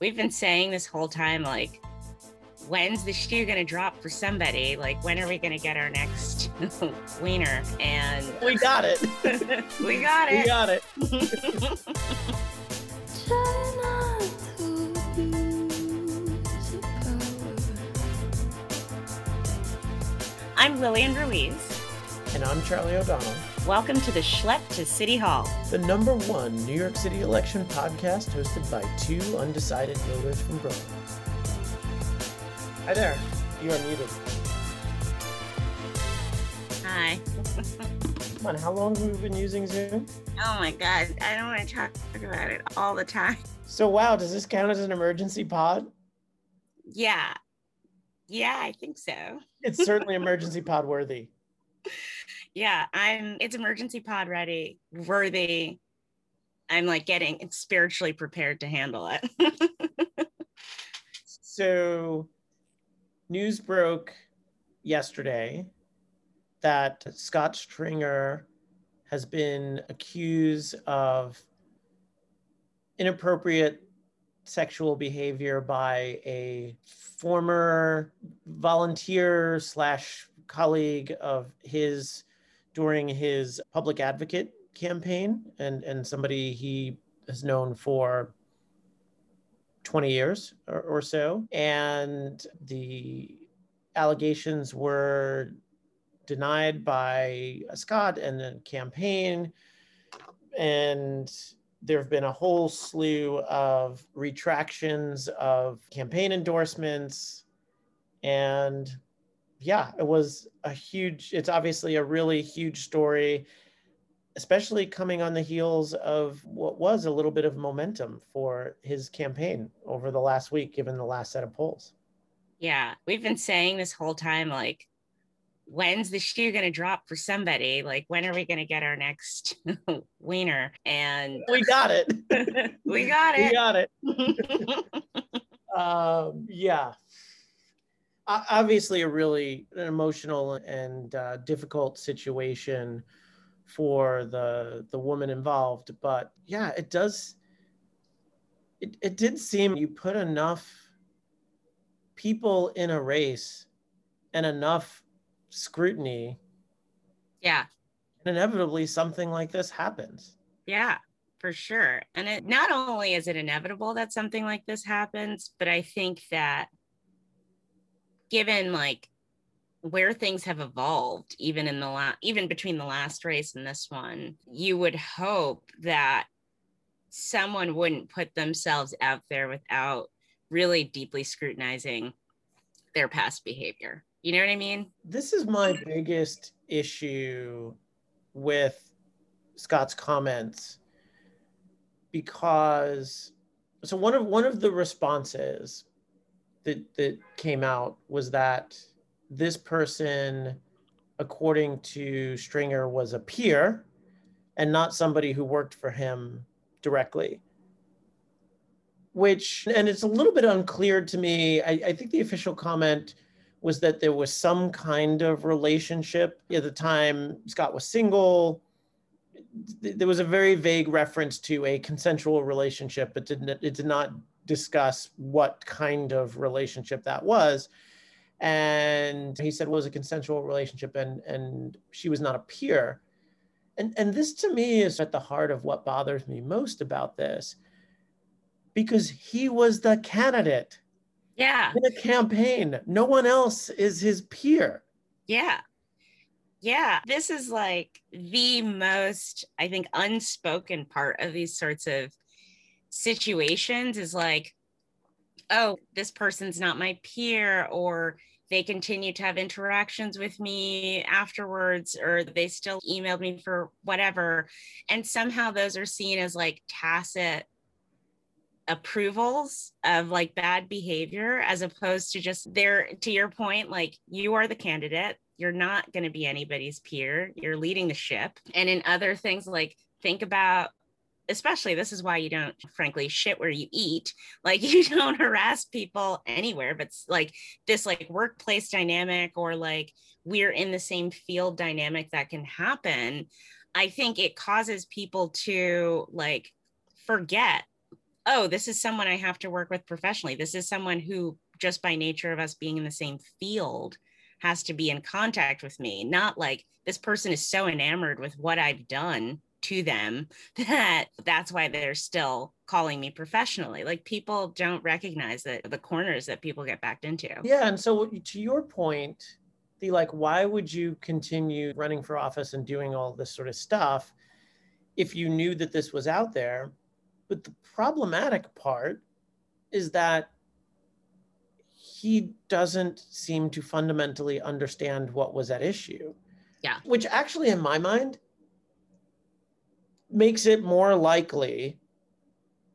We've been saying this whole time, like, when's the shoe gonna drop for somebody? Like, when are we gonna get our next wiener? And we got it. we got it. We got it. I'm Lillian Ruiz. And I'm Charlie O'Donnell. Welcome to the Schlep to City Hall, the number one New York City election podcast hosted by two undecided voters from Brooklyn. Hi there. You are muted. Hi. Come on, how long have we been using Zoom? Oh my God. I don't want to talk about it all the time. So, wow, does this count as an emergency pod? Yeah. Yeah, I think so. It's certainly emergency pod worthy yeah, I'm it's emergency pod ready, worthy. I'm like getting spiritually prepared to handle it. so news broke yesterday that Scott Stringer has been accused of inappropriate sexual behavior by a former volunteer slash colleague of his during his public advocate campaign and, and somebody he has known for 20 years or, or so. And the allegations were denied by Scott and the campaign. And there have been a whole slew of retractions of campaign endorsements and yeah, it was a huge, it's obviously a really huge story, especially coming on the heels of what was a little bit of momentum for his campaign over the last week, given the last set of polls. Yeah, we've been saying this whole time, like, when's the shoe going to drop for somebody? Like, when are we going to get our next wiener? And we got it. we got it. We got it. um, yeah, obviously a really an emotional and uh, difficult situation for the the woman involved but yeah it does it, it did seem you put enough people in a race and enough scrutiny yeah. and inevitably something like this happens. Yeah for sure. And it not only is it inevitable that something like this happens but i think that given like where things have evolved even in the last even between the last race and this one you would hope that someone wouldn't put themselves out there without really deeply scrutinizing their past behavior. You know what i mean? This is my biggest issue with scott's comments because so one of one of the responses that that came out was that this person, according to Stringer, was a peer and not somebody who worked for him directly. Which, and it's a little bit unclear to me. I, I think the official comment was that there was some kind of relationship at the time Scott was single. There was a very vague reference to a consensual relationship, but didn't it did not discuss what kind of relationship that was. And he said well, it was a consensual relationship and and she was not a peer. And and this to me is at the heart of what bothers me most about this because he was the candidate yeah. in a campaign. No one else is his peer. Yeah. Yeah. This is like the most i think unspoken part of these sorts of situations is like, oh, this person's not my peer, or they continue to have interactions with me afterwards, or they still emailed me for whatever. And somehow those are seen as like tacit approvals of like bad behavior as opposed to just there to your point like you are the candidate. You're not going to be anybody's peer. You're leading the ship. And in other things like think about especially this is why you don't frankly shit where you eat like you don't harass people anywhere but like this like workplace dynamic or like we're in the same field dynamic that can happen i think it causes people to like forget oh, this is someone I have to work with professionally. This is someone who, just by nature of us being in the same field, has to be in contact with me. Not like this person is so enamored with what I've done to them that that's why they're still calling me professionally. Like people don't recognize that the corners that people get backed into. Yeah. And so to your point, the like, why would you continue running for office and doing all this sort of stuff if you knew that this was out there? But the problematic part is that he doesn't seem to fundamentally understand what was at issue. Yeah. Which actually, in my mind, makes it more likely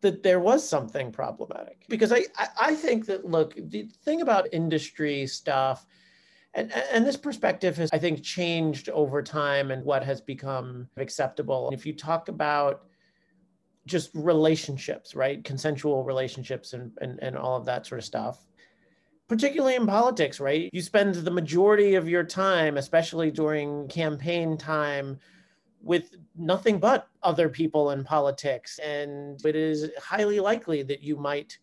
that there was something problematic. Because I, I, think that, look, the thing about industry stuff, and, and this perspective has, I think, changed over time and what has become acceptable. If you talk about just relationships, right? Consensual relationships and, and, and all of that sort of stuff. Particularly in politics, right? You spend the majority of your time, especially during campaign time, with nothing but other people in politics. And it is highly likely that you might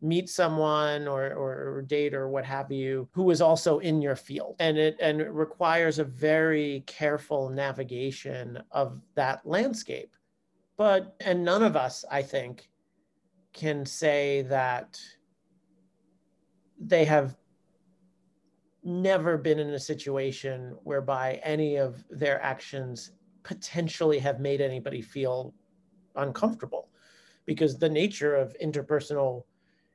meet someone or, or, date or what have you who is also in your field and it and it requires a very careful navigation of that landscape but, and none of us, I think, can say that they have never been in a situation whereby any of their actions potentially have made anybody feel uncomfortable. Because the nature of interpersonal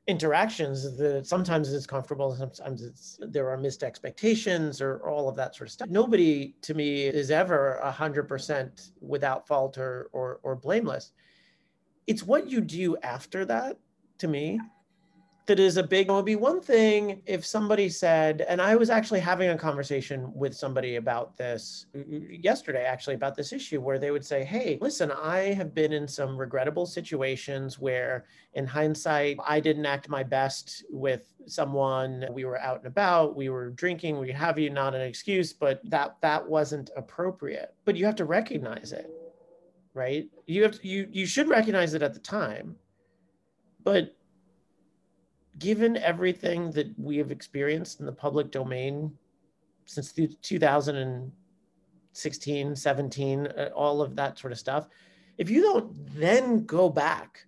interactions that sometimes it's comfortable sometimes it's there are missed expectations or all of that sort of stuff. Nobody to me is ever a hundred percent without fault or, or or blameless. It's what you do after that to me that is a big, it would be one thing if somebody said, and I was actually having a conversation with somebody about this uh, uh, yesterday, actually, about this issue, where they would say, Hey, listen, I have been in some regrettable situations where, in hindsight, I didn't act my best with someone. We were out and about, we were drinking, we have you, not an excuse, but that that wasn't appropriate. But you have to recognize it, right? You have to, you you should recognize it at the time. But given everything that we have experienced in the public domain since 2016, 17, uh, all of that sort of stuff, if you don't then go back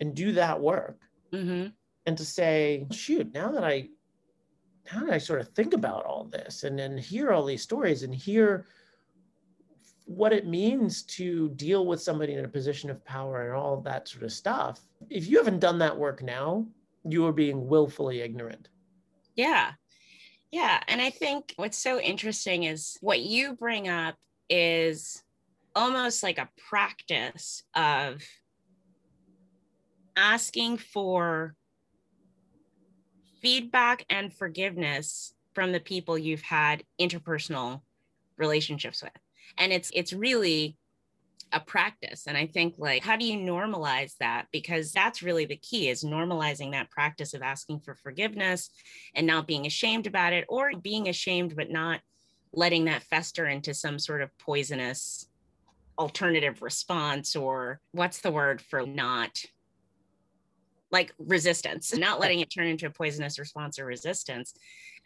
and do that work mm-hmm. and to say, shoot, now that I now that I sort of think about all this and then hear all these stories and hear what it means to deal with somebody in a position of power and all that sort of stuff. If you haven't done that work now, you are being willfully ignorant. Yeah. Yeah. And I think what's so interesting is what you bring up is almost like a practice of asking for feedback and forgiveness from the people you've had interpersonal relationships with and it's it's really a practice. And i think like how do you normalize that? Because that's really the key is normalizing that practice of asking for forgiveness and not being ashamed about it or being ashamed but not letting that fester into some sort of poisonous alternative response or what's the word for not like resistance not letting it turn into a poisonous response or resistance.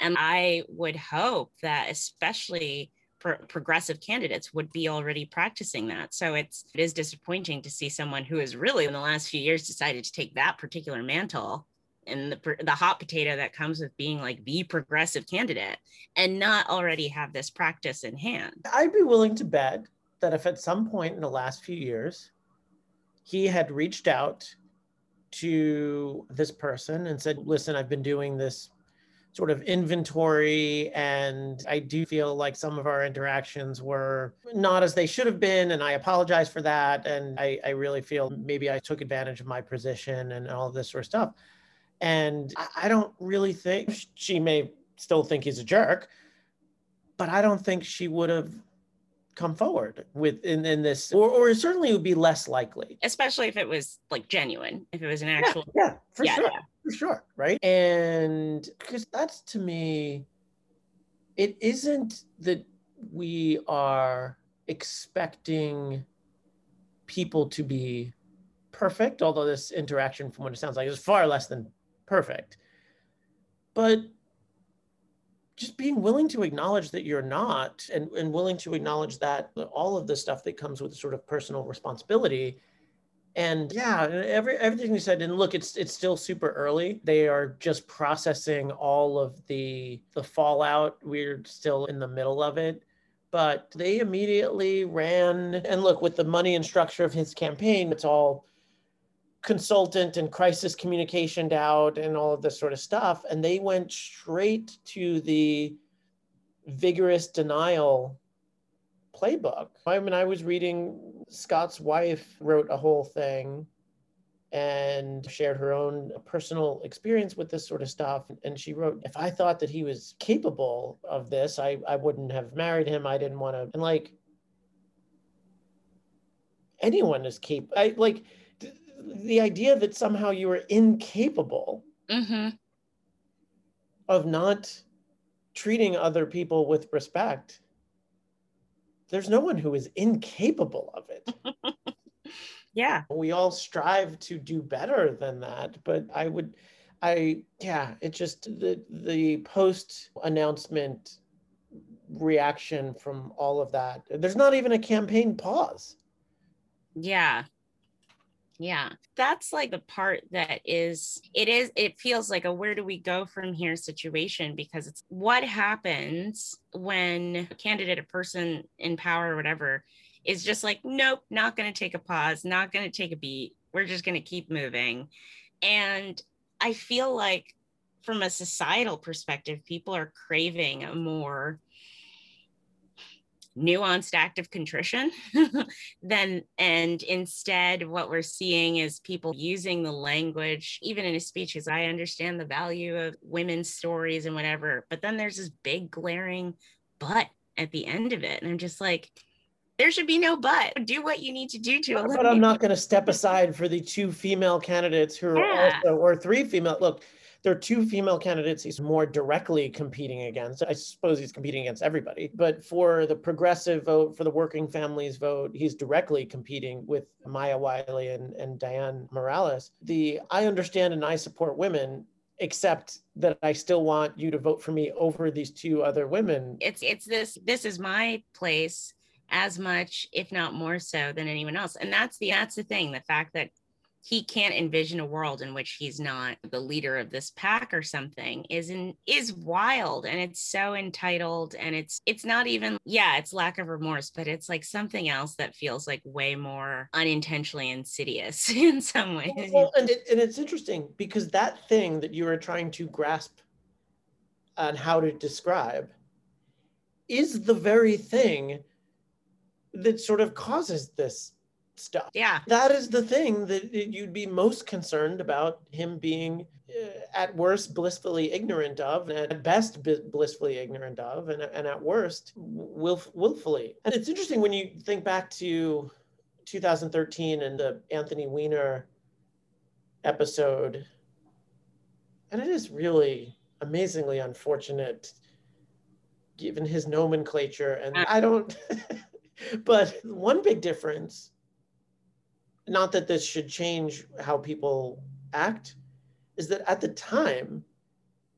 And i would hope that especially pro- progressive candidates would be already practicing that. So it's it is disappointing to see someone who has really in the last few years decided to take that particular mantle and the, the hot potato that comes with being like the progressive candidate and not already have this practice in hand. I'd be willing to bet that if at some point in the last few years he had reached out to this person and said, Listen, I've been doing this sort of inventory. And I do feel like some of our interactions were not as they should have been. And I apologize for that. And I, I really feel maybe I took advantage of my position and all this sort of stuff. And I, I don't really think she may still think he's a jerk, but I don't think she would have come forward with in, in this or, or certainly would be less likely. Especially if it was like genuine if it was an actual yeah, yeah for yeah, sure yeah. for sure right? And because that's to me it isn't that we are expecting people to be perfect, although this interaction, from what it sounds like, is far less than perfect. But just being willing to acknowledge that you're not and, and willing to acknowledge that all of the stuff that comes with sort of personal responsibility. And yeah every, everything you said and look it's it's still super early. They are just processing all of the the fallout. We're still in the middle of it. But they immediately ran and look with the money and structure of his campaign it's all consultant and crisis communication out and all of this sort of stuff and they went straight to the vigorous denial playbook i mean i was reading scott's wife wrote a whole thing and shared her own personal experience with this sort of stuff. And she wrote, if I thought that he was capable of this, I, I wouldn't have married him. I didn't want to. And like, anyone is capable. I like the idea that somehow you are incapable Mm-hmm. of not treating other people with respect. There's no one who is incapable of it. Yeah. we all strive to do better than that but i would i yeah it just the the post announcement reaction from all of that there's not even a campaign pause Yeah. Yeah. That's like the part that is, it is, it feels like a where do we go from here situation because it's what happens when a candidate, a person in power or whatever is just like, nope, not going to take a pause, not going to take a beat. We're just going to keep moving. And I feel like from a societal perspective, people are craving a more nuanced act of contrition then and instead what we're seeing is people using the language even in his speeches i understand the value of women's stories and whatever but then there's this big glaring but at the end of it. And i'm just like there should be no but. Do what you need to do to but i'm not going to step aside for the two female candidates who are Yeah. also or three female look there are two female candidates he's more directly competing against. I suppose he's competing against everybody, but for the progressive vote, for the working families vote, he's directly competing with Maya Wiley and, and Dianne Morales. The I understand and I support women, except that I still want you to vote for me over these two other women. it's it's this this is my place as much if not more so than anyone else and that's the that's the thing the fact that he can't envision a world in which he's not the leader of this pack or something is in is wild and it's so entitled and it's it's not even yeah it's lack of remorse but it's like something else that feels like way more unintentionally insidious in some ways. Well, and, it, and it's interesting because that thing that you are trying to grasp on how to describe is the very thing that sort of causes this stuff. yeah That is the thing that you'd be most concerned about him being uh, at worst blissfully ignorant of, and at best blissfully ignorant of, and, and at worst willf- willfully. And it's interesting when you think back to 2013 and the Anthony Weiner episode, and it is really amazingly unfortunate given his nomenclature. And I don't, but one big difference not that this should change how people act, is that at the time,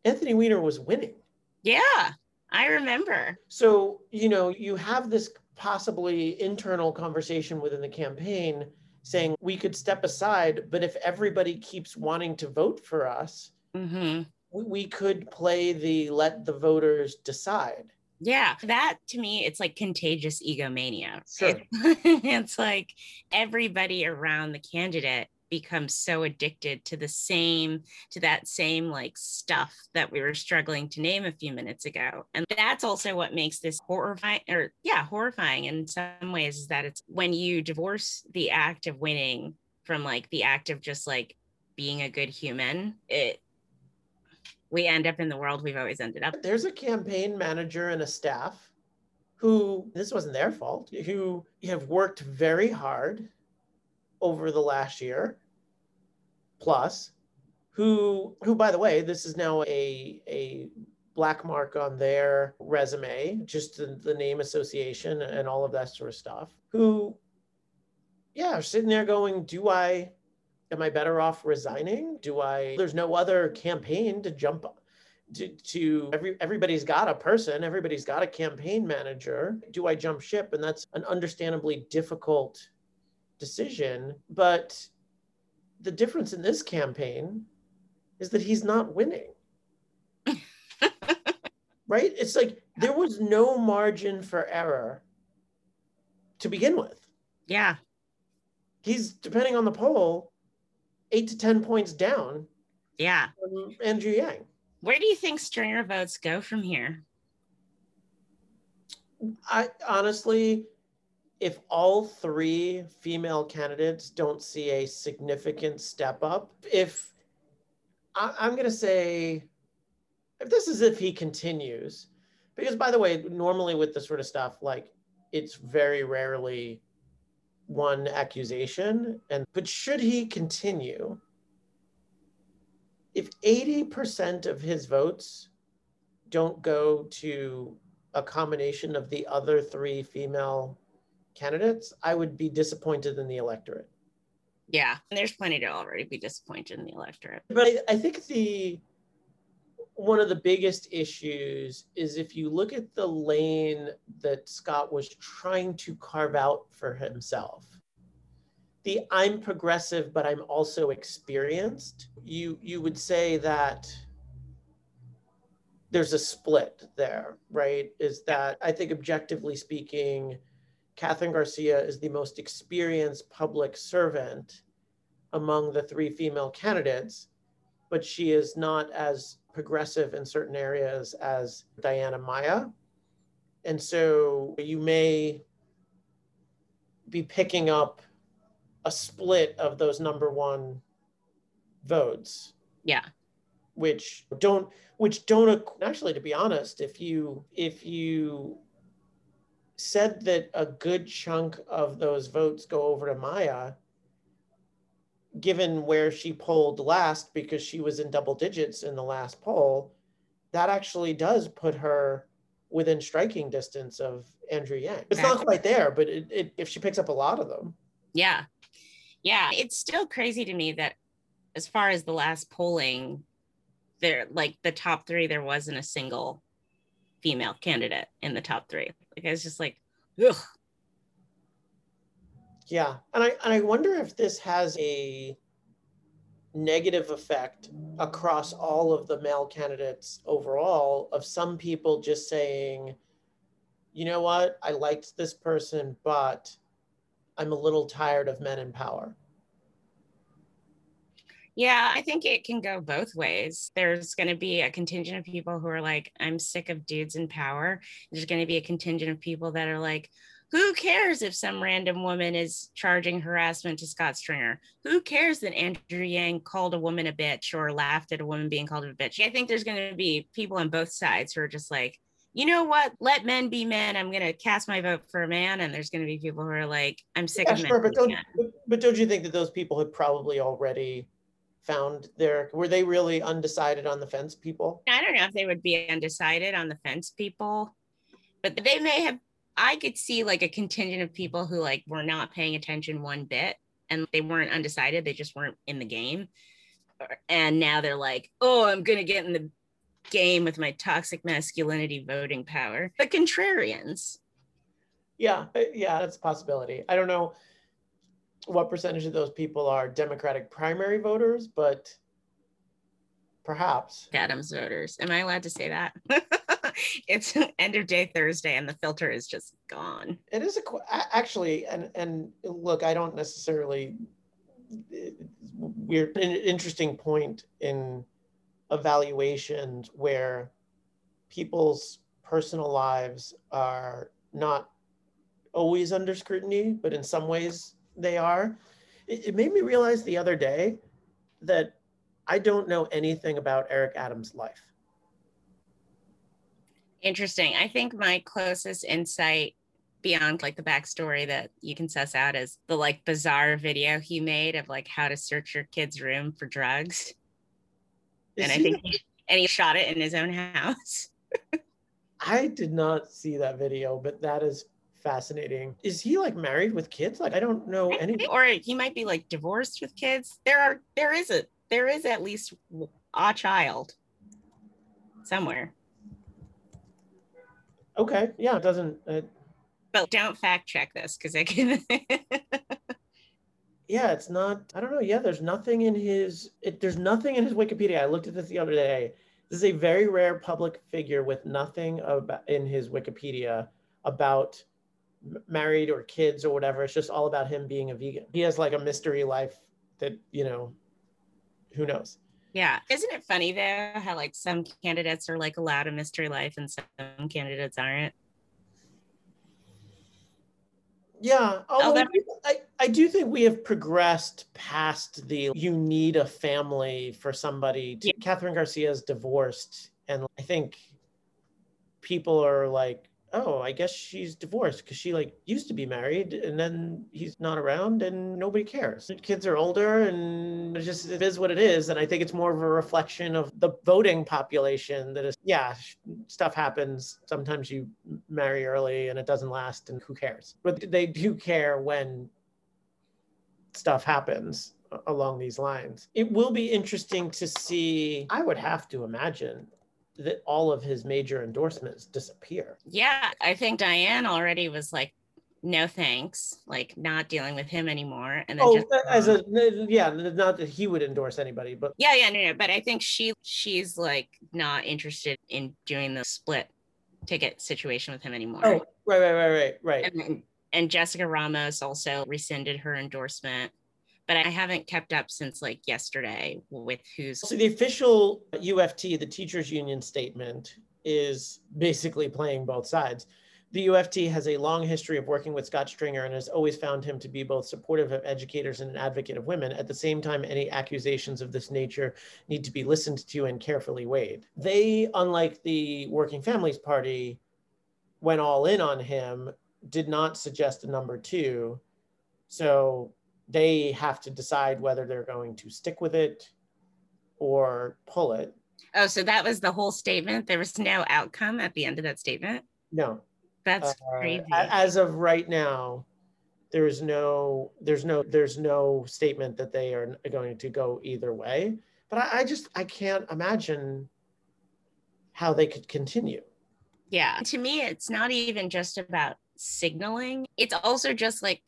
Anthony Weiner was winning. yeah i remember So, you know, you have this possibly internal conversation within the campaign saying we could step aside, but if everybody keeps wanting to vote for us, hmm we, we could play the let the voters decide. Yeah, that to me, it's like contagious egomania. Sure. It- it's like everybody around the candidate becomes so addicted to the same, to that same like stuff that we were struggling to name a few minutes ago. And that's also what makes this horrifying, or yeah, horrifying in some ways, is that it's when you divorce the act of winning from like the act of just like being a good human, it, we end up in the world we've always ended up. There's a campaign manager and a staff who, this wasn't their fault, who have worked very hard over the last year plus who who by the way this is now a a black mark on their resume just the, the name association and all of that sort of stuff who yeah are sitting there going do i am I better off resigning? Do I, there's no other campaign to jump to, to every everybody's got a person everybody's got a campaign manager. Do i jump ship? And that's an understandably difficult decision. But the difference in this campaign is that he's not winning. Right? It's like there was no margin for error to begin with. Yeah. He's depending on the poll eight to ten points down yeah andrew yang where do you think Stringer votes go from here? I honestly, if all three female candidates don't see a significant step up, if I, am going to say, if this is if he continues, because by the way, normally with this sort of stuff, like it's very rarely one accusation. And but should he continue, if 80% of his votes don't go to a combination of the other three female candidates, I would be disappointed in the electorate. Yeah, and there's plenty to already be disappointed in the electorate. But I, I think the one of the biggest issues is if you look at the lane that Scott was trying to carve out for himself the I'm progressive, but I'm also experienced, you you would say that there's a split there, right? Is that I think objectively speaking, Kathryn Garcia is the most experienced public servant among the three female candidates, but she is not as progressive in certain areas as Diana Maya. And so you may be picking up a split of those number one votes. Yeah. Which don't which don't actually to be honest, if you if you said that a good chunk of those votes go over to Maya, given where she polled last because she was in double digits in the last poll, that actually does put her within striking distance of Andrew Yang. It's not quite there, but it, it, if she picks up a lot of them. Yeah yeah, it's still crazy to me that as far as the last polling, there like the top three, there wasn't a single female candidate in the top three. Like I was just like, ugh. Yeah, and I and I wonder if this has a negative effect across all of the male candidates overall of some people just saying, you know what, I liked this person, but I'm a little tired of men in power. Yeah, I think it can go both ways. There's going to be a contingent of people who are like, I'm sick of dudes in power. There's going to be a contingent of people that are like, who cares if some random woman is charging harassment to Scott Stringer? Who cares that Andrew Yang called a woman a bitch or laughed at a woman being called a bitch? I think there's going to be people on both sides who are just like, you know what? Let men be men. I'm going to cast my vote for a man. And there's going to be people who are like, I'm sick yeah, of sure, men. But don't, but don't you think that those people have probably already found their, were they really undecided on the fence people? I don't know if they would be undecided on the fence people, but they may have, I could see like a contingent of people who like were not paying attention one bit and they weren't undecided. They just weren't in the game. And now they're like, oh, I'm going to get in the game with my toxic masculinity voting power. The contrarians. Yeah, uh, yeah, that's a possibility. I don't know what percentage of those people are Democratic primary voters, but perhaps. Adams voters. Am I allowed to say that? it's end of day Thursday and the filter is just gone. It is a actually, and and look, I don't necessarily. Eh, we're an interesting point in evaluations where people's personal lives are not always under scrutiny, but in some ways they are. It, it made me realize the other day that I don't know anything about Eric Adams' life. Interesting. I think my closest insight beyond like the backstory that you can suss out is the like bizarre video he made of like how to search your kid's room for drugs. Is and I think he, and he shot it in his own house. I did not see that video, but that is fascinating. Is he like married with kids? Like I don't know any. Or he might be like divorced with kids. There are there is a there is at least a child somewhere. Okay, yeah, it doesn't. Uh, but don't fact check this because I can. yeah, it's not. I don't know. Yeah, there's nothing in his. It, there's nothing in his Wikipedia. I looked at this the other day. This is a very rare public figure with nothing about in his Wikipedia about married or kids or whatever. It's just all about him being a vegan. He has like a mystery life that you know, who knows. Yeah. Isn't it funny though how like some candidates are like allowed a mystery life and some candidates aren't? Yeah. Although I, I do think we have progressed past the you need a family for somebody. To, yeah. Kathryn Garcia is divorced. And I think people are like, oh, I guess she's divorced because she like used to be married and then he's not around and nobody cares. Kids are older and it just it is what it is. And I think it's more of a reflection of the voting population that is, yeah, stuff happens. Sometimes you marry early and it doesn't last and who cares? But they do care when stuff happens along these lines. It will be interesting to see, I would have to imagine that all of his major endorsements disappear. Yeah, I think Dianne already was like, no thanks, like not dealing with him anymore. And then oh, just, as a yeah, not that he would endorse anybody, but yeah, yeah, no, no. But I think she she's like not interested in doing the split ticket situation with him anymore. Oh, right, right, right, right, right. And, and Jessica Ramos also rescinded her endorsement but I haven't kept up since like yesterday with who's. So the official UFT, the teachers union statement, is basically playing both sides. The UFT has a long history of working with Scott Stringer and has always found him to be both supportive of educators and an advocate of women. At the same time, any accusations of this nature need to be listened to and carefully weighed. They, unlike the Working Families Party, went all in on him, did not suggest a number two. So they have to decide whether they're going to stick with it or pull it. Oh, so that was the whole statement. There was no outcome at the end of that statement. No, that's uh, crazy. As of right now, there is no, there's no, there's no statement that they are going to go either way. But I, I just, I can't imagine how they could continue. Yeah, to me, it's not even just about signaling. It's also just like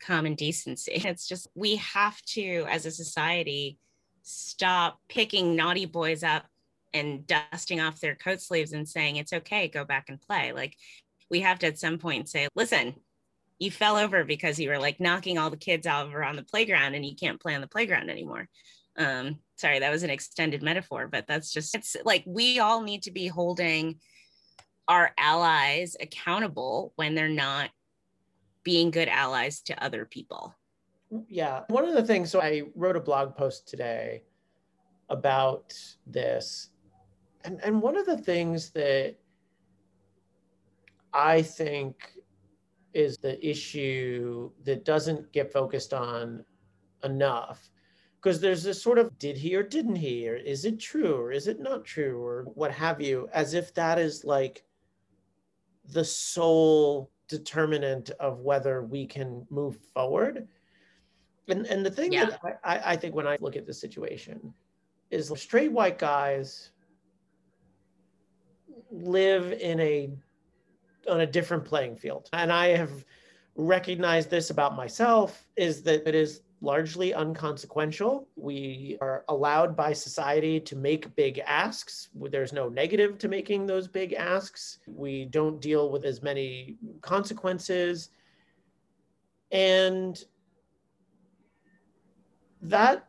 common decency. It's just we have to, as a society, stop picking naughty boys up and dusting off their coat sleeves and saying it's okay, go back and play. Like we have to at some point say, listen, you fell over because you were like knocking all the kids over on the playground and you can't play on the playground anymore. Um, sorry, that was an extended metaphor, but that's just it's like we all need to be holding our allies accountable when they're not being good allies to other people. Yeah. One of the things, so I wrote a blog post today about this. And, and one of the things that I think is the issue that doesn't get focused on enough because there's this sort of did he or didn't he or is it true or is it not true or what have you as if that is like the sole determinant of whether we can move forward. And, and the thing yeah. that I, I think when I look at the situation is straight white guys live in a on a different playing field. And I have recognized this about myself is that it is largely unconsequential. We are allowed by society to make big asks. There's no negative to making those big asks. We don't deal with as many consequences. And that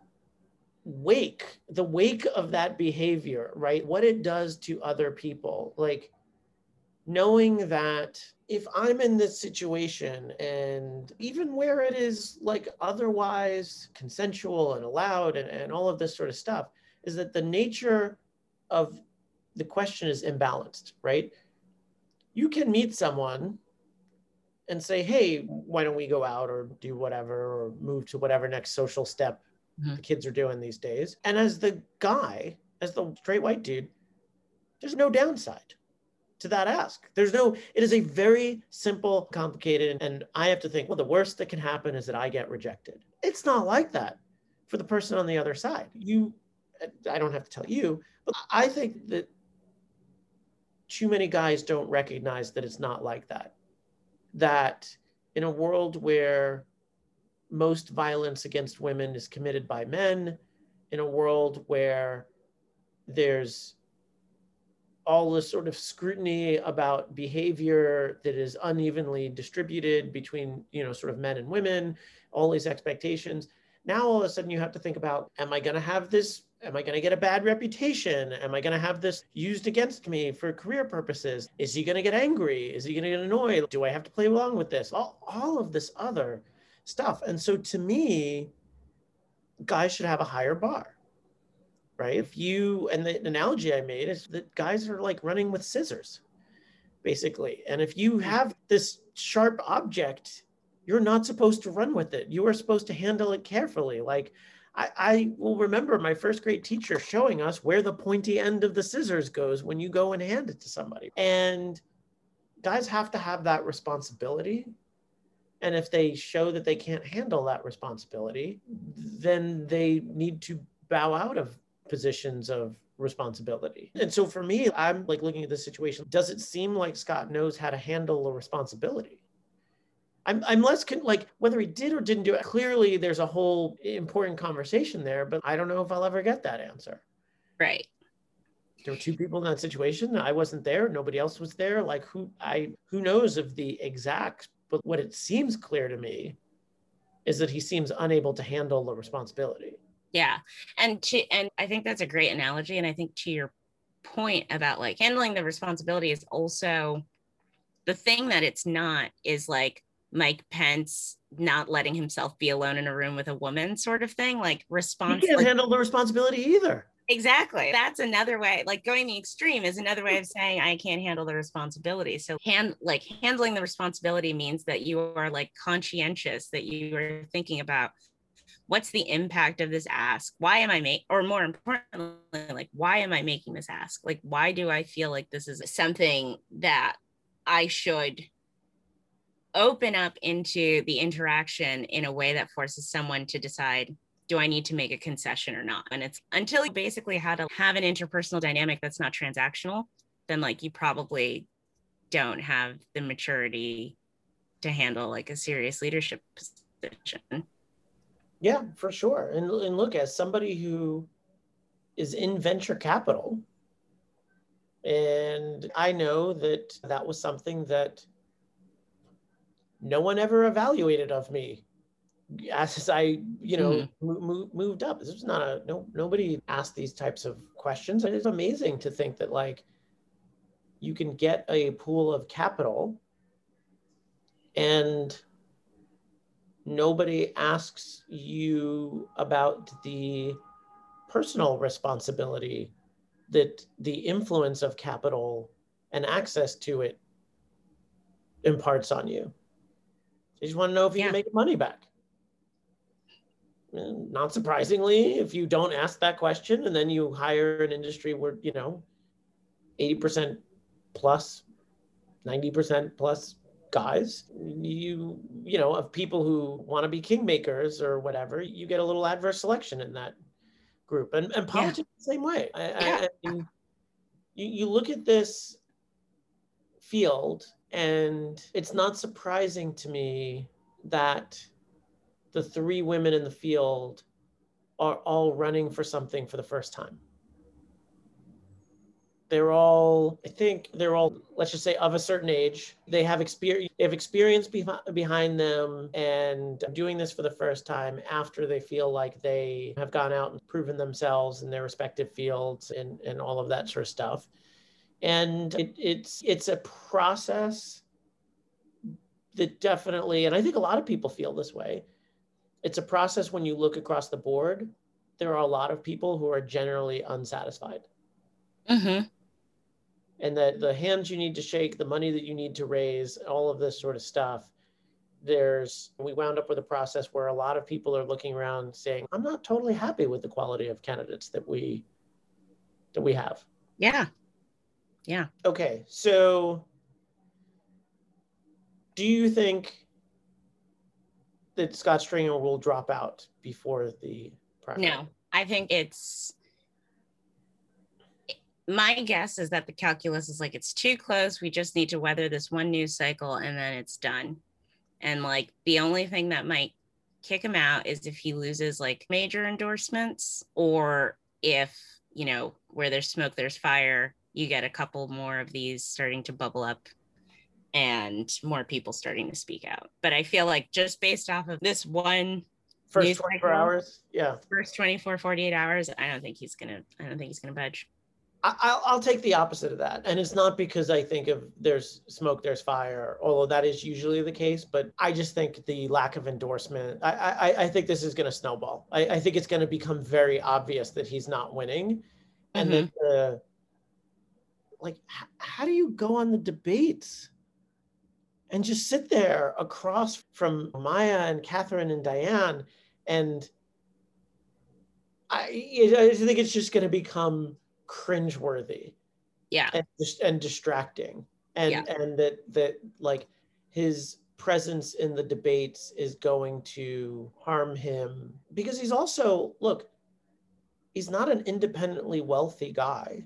wake, the wake of that behavior, right? What it does to other people, like knowing that if I'm in this situation and even where it is like otherwise consensual and allowed and, and all of this sort of stuff, is that the nature of the question is imbalanced, right? You can meet someone and say, hey, why don't we go out or do whatever or move to whatever next social step mm-hmm. the kids are doing these days. And as the guy, as the straight white dude, there's no downside to that ask. There's no, it is a very simple, complicated, and I have to think, well, the worst that can happen is that I get rejected. It's not like that for the person on the other side. You, I don't have to tell you, but I think that too many guys don't recognize that it's not like that. That in a world where most violence against women is committed by men, in a world where there's all this sort of scrutiny about behavior that is unevenly distributed between you know sort of men and women all these expectations. Now all of a sudden you have to think about am i going to have this am i going to get a bad reputation? Am i going to have this used against me for career purposes? Is he going to get angry? Is he going to get annoyed? Do i have to play along with this? All, all of this other stuff. And so to me guys should have a higher bar right? If you, and the analogy I made is that guys are like running with scissors, basically. And if you hmm. have this sharp object, you're not supposed to run with it. You are supposed to handle it carefully. Like, I, I will remember my first grade teacher showing us where the pointy end of the scissors goes when you go and hand it to somebody. And guys have to have that responsibility. And if they show that they can't handle that responsibility, then they need to bow out of positions of responsibility. And so for me, I'm like looking at this situation. Does it seem like Scott knows how to handle a responsibility? I'm, I'm less con- like whether he did or didn't do it. Clearly, there's a whole important conversation there, but I don't know if I'll ever get that answer. Right. There were two people in that situation. I wasn't there. Nobody else was there. Like who I who knows of the exact, but what it seems clear to me is that he seems unable to handle the responsibility. Yeah. And to and I think that's a great analogy. And I think to your point about like handling the responsibility is also the thing that it's not is like Mike Pence not letting himself be alone in a room with a woman sort of thing. Like response. He can't handle the responsibility either. Exactly. That's another way. Like going the extreme is another way of saying I can't handle the responsibility. So hand like handling the responsibility means that you are like conscientious, that you are thinking about what's the impact of this ask why am i making or more importantly like why am i making this ask like why do i feel like this is something that i should open up into the interaction in a way that forces someone to decide do I need to make a concession or not? And it's until you basically had to have an interpersonal dynamic that's not transactional, then like you probably don't have the maturity to handle like a serious leadership position. Yeah, for sure. And, and look, as somebody who is in venture capital, and I know that that was something that no one ever evaluated of me as I, you know, mm. moved up. This was not a no. Nobody asked these types of questions, and it's amazing to think that like you can get a pool of capital and nobody asks you about the personal responsibility that the influence of capital and access to it imparts on you. They just want to know if you yeah. can make money back. And not surprisingly, if you don't ask that question and then you hire an industry where, you know, 80% plus, 90% plus guys you you know of people who want to be kingmakers or whatever you get a little adverse selection in that group and, and politics yeah. the same way I, yeah. I, I mean, you, you look at this field and it's not surprising to me that the three women in the field are all running for something for the first time they're all, I think they're all, let's just say, of a certain age. They have experience, they have experience be- behind them, and doing this for the first time after they feel like they have gone out and proven themselves in their respective fields and and all of that sort of stuff. And it, it's it's a process that definitely, and I think a lot of people feel this way. It's a process when you look across the board. There are a lot of people who are generally unsatisfied. Mm-hmm and the the hands you need to shake, the money that you need to raise, all of this sort of stuff. There's we wound up with a process where a lot of people are looking around saying, "I'm not totally happy with the quality of candidates that we that we have." Yeah. Yeah. Okay. So do you think that Scott Stringer will drop out before the primary? No, I think it's my guess is that the calculus is like it's too close. We just need to weather this one news cycle and then it's done. And like the only thing that might kick him out is if he loses like major endorsements or if, you know, where there's smoke, there's fire, you get a couple more of these starting to bubble up and more people starting to speak out. But I feel like just based off of this one first 24 cycle, hours, yeah. First 24, 48 hours, I don't think he's going to, I don't think he's going to budge. I'll, I'll take the opposite of that. And it's not because I think of there's smoke, there's fire, although that is usually the case. But I just think the lack of endorsement, I, I, I think this is going to snowball. I, I think it's going to become very obvious that he's not winning. And mm-hmm. that the, like, h- how do you go on the debates and just sit there across from Maya and Kathryn and Dianne? And I, I think it's just going to become cringeworthy yeah. and, and distracting. And yeah. and that that like his presence in the debates is going to harm him because he's also look he's not an independently wealthy guy.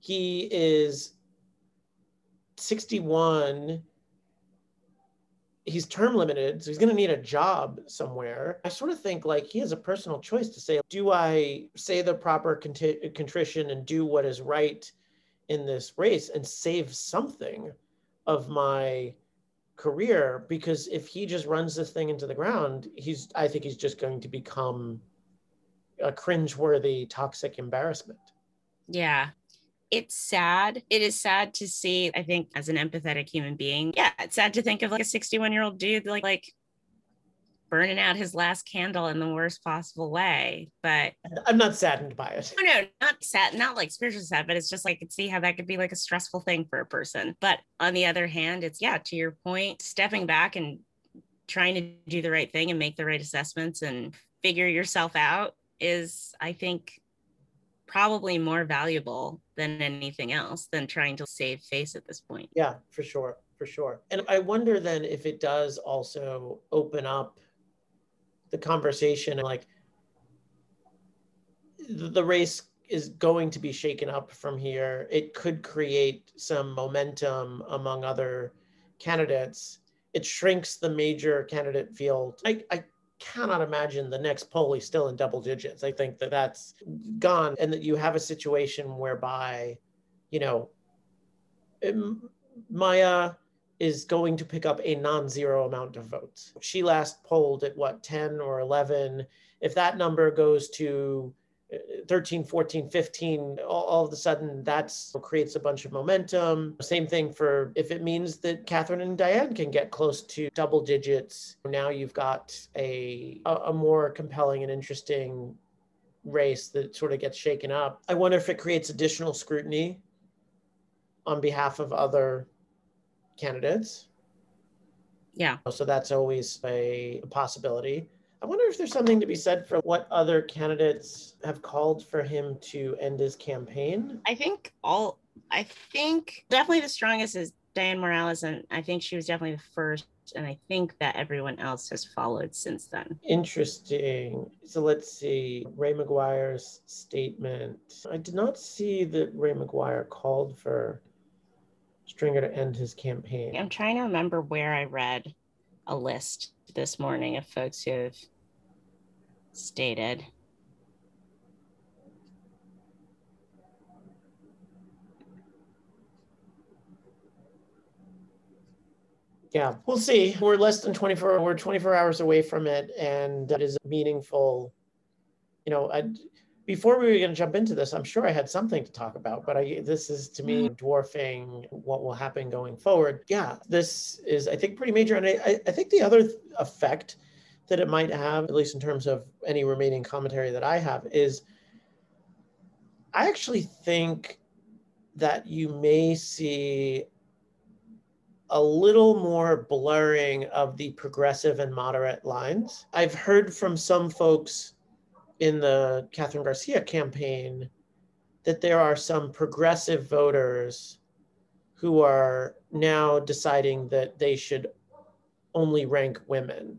He is 61 he's term limited, so he's going to need a job somewhere. I sort of think like he has a personal choice to say, do I say the proper contrition and do what is right in this race and save something of my career? Because if he just runs this thing into the ground, he's, I think he's just going to become a cringeworthy, toxic embarrassment. Yeah it's sad. It is sad to see, I think, as an empathetic human being. Yeah, it's sad to think of like a 61 year old dude like, like burning out his last candle in the worst possible way. But I'm not saddened by it. No, no, not sad, not like spiritual sad, but it's just like I could see how that could be like a stressful thing for a person. But on the other hand, it's yeah, to your point, stepping back and trying to do the right thing and make the right assessments and figure yourself out is, I think, probably more valuable than anything else than trying to save face at this point. Yeah, for sure. For sure. And I wonder then if it does also open up the conversation like the race is going to be shaken up from here. It could create some momentum among other candidates. It shrinks the major candidate field. I, I cannot imagine the next poll is still in double digits. I think that that's gone, and that you have a situation whereby, you know, Maya is going to pick up a non-zero amount of votes. She last polled at what 10 or 11. If that number goes to 13, 14, 15, all, all, of a sudden that's creates a bunch of momentum. Same thing for if it means that Kathryn and Dianne can get close to double digits. Now you've got a, a, a more compelling and interesting race that sort of gets shaken up. I wonder if it creates additional scrutiny on behalf of other candidates. Yeah. So that's always a possibility. I wonder if there's something to be said for what other candidates have called for him to end his campaign. I think all, I think definitely the strongest is Dianne Morales, and I think she was definitely the first. And I think that everyone else has followed since then. Interesting. So let's see. Ray McGuire's statement. I did not see that Ray McGuire called for Stringer to end his campaign. I'm trying to remember where I read a list this morning of folks who have stated. Yeah, we'll see. We're less than 24, we're 24 hours away from it, and that is a meaningful. You know, I, before we were going to jump into this, I'm sure I had something to talk about, but I, this is to me mm-hmm. dwarfing what will happen going forward. Yeah, this is, I think, pretty major. And I, I think the other effect that it might have, at least in terms of any remaining commentary that I have, is I actually think that you may see a little more blurring of the progressive and moderate lines. I've heard from some folks in the Kathryn Garcia campaign that there are some progressive voters who are now deciding that they should only rank women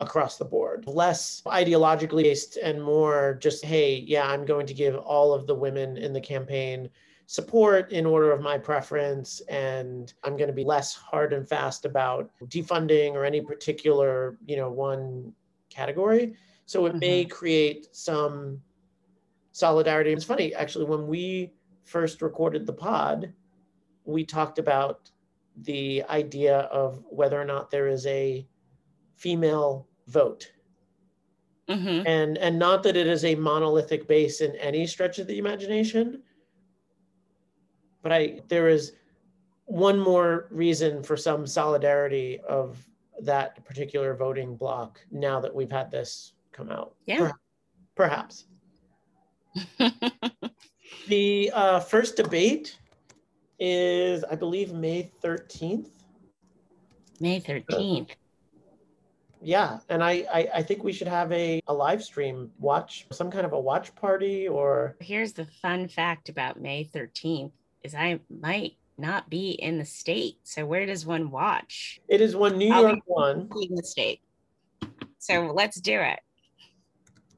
across the board, less ideologically based and more just, hey, yeah, I'm going to give all of the women in the campaign support in order of my preference and i'm going to be less hard and fast about defunding or any particular you know one category so it mm-hmm. may create some solidarity it's funny actually when we first recorded the pod we talked about the idea of whether or not there is a female vote. Mm-hmm. And and not that it is a monolithic base in any stretch of the imagination, but I there is one more reason for some solidarity of that particular voting block now that we've had this come out. Yeah. Perhaps. the uh, first debate is, I believe, May 13th. May 13th yeah and I, I, I think we should have a, a live stream watch some kind of a watch party or here's the fun fact about may 13th is i might not be in the state so where does one watch it is one new york one in the state so let's do it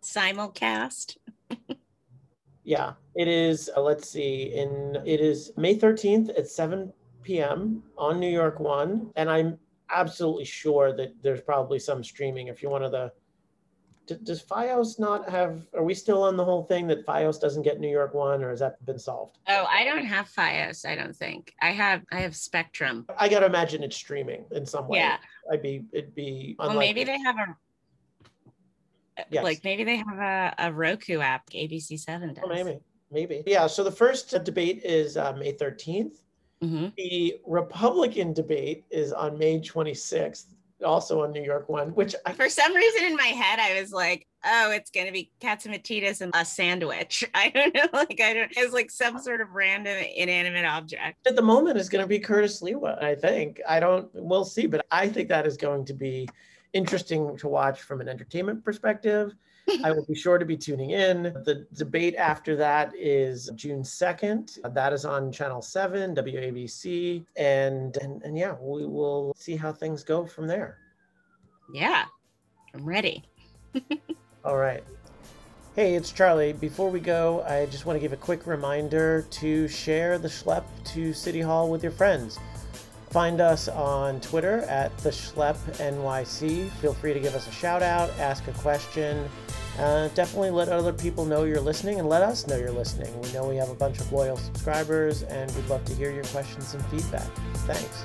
simulcast yeah it is uh, let's see in it is may 13th at 7 p.m on new york one and i'm absolutely sure that there's probably some streaming. If you're one of the, does FiOS not have? Are we still on the whole thing that FiOS doesn't get New York One, or has that been solved? Oh, I don't have FiOS. I don't think I have. I have Spectrum. I gotta imagine it's streaming in some way. Yeah, I'd be. It'd be. Unlikely. Well, maybe they have a. Yes. Like maybe they have a, a Roku app. ABC Seven does. Oh, maybe. Maybe. Yeah. So the first debate is uh, May thirteenth. Mm-hmm. The Republican debate is on May 26th, also on New York one, which I, for some reason in my head I was like, oh, it's gonna be Catsimatidis and a sandwich. I don't know, like I don't. It's like some sort of random inanimate object. At the moment, is going to be Curtis Sliwa. I think. I don't. We'll see, but I think that is going to be interesting to watch from an entertainment perspective. I will be sure to be tuning in. The debate after that is June 2nd. That is on Channel 7, WABC. And, and, and yeah, we will see how things go from there. Yeah, I'm ready. All right. Hey, it's Charlie. Before we go, I just want to give a quick reminder to share the schlep to City Hall with your friends. Find us on Twitter at the Schlep NYC. Feel free to give us a shout out, ask a question. Uh, definitely let other people know you're listening and let us know you're listening. We know we have a bunch of loyal subscribers and we'd love to hear your questions and feedback. Thanks.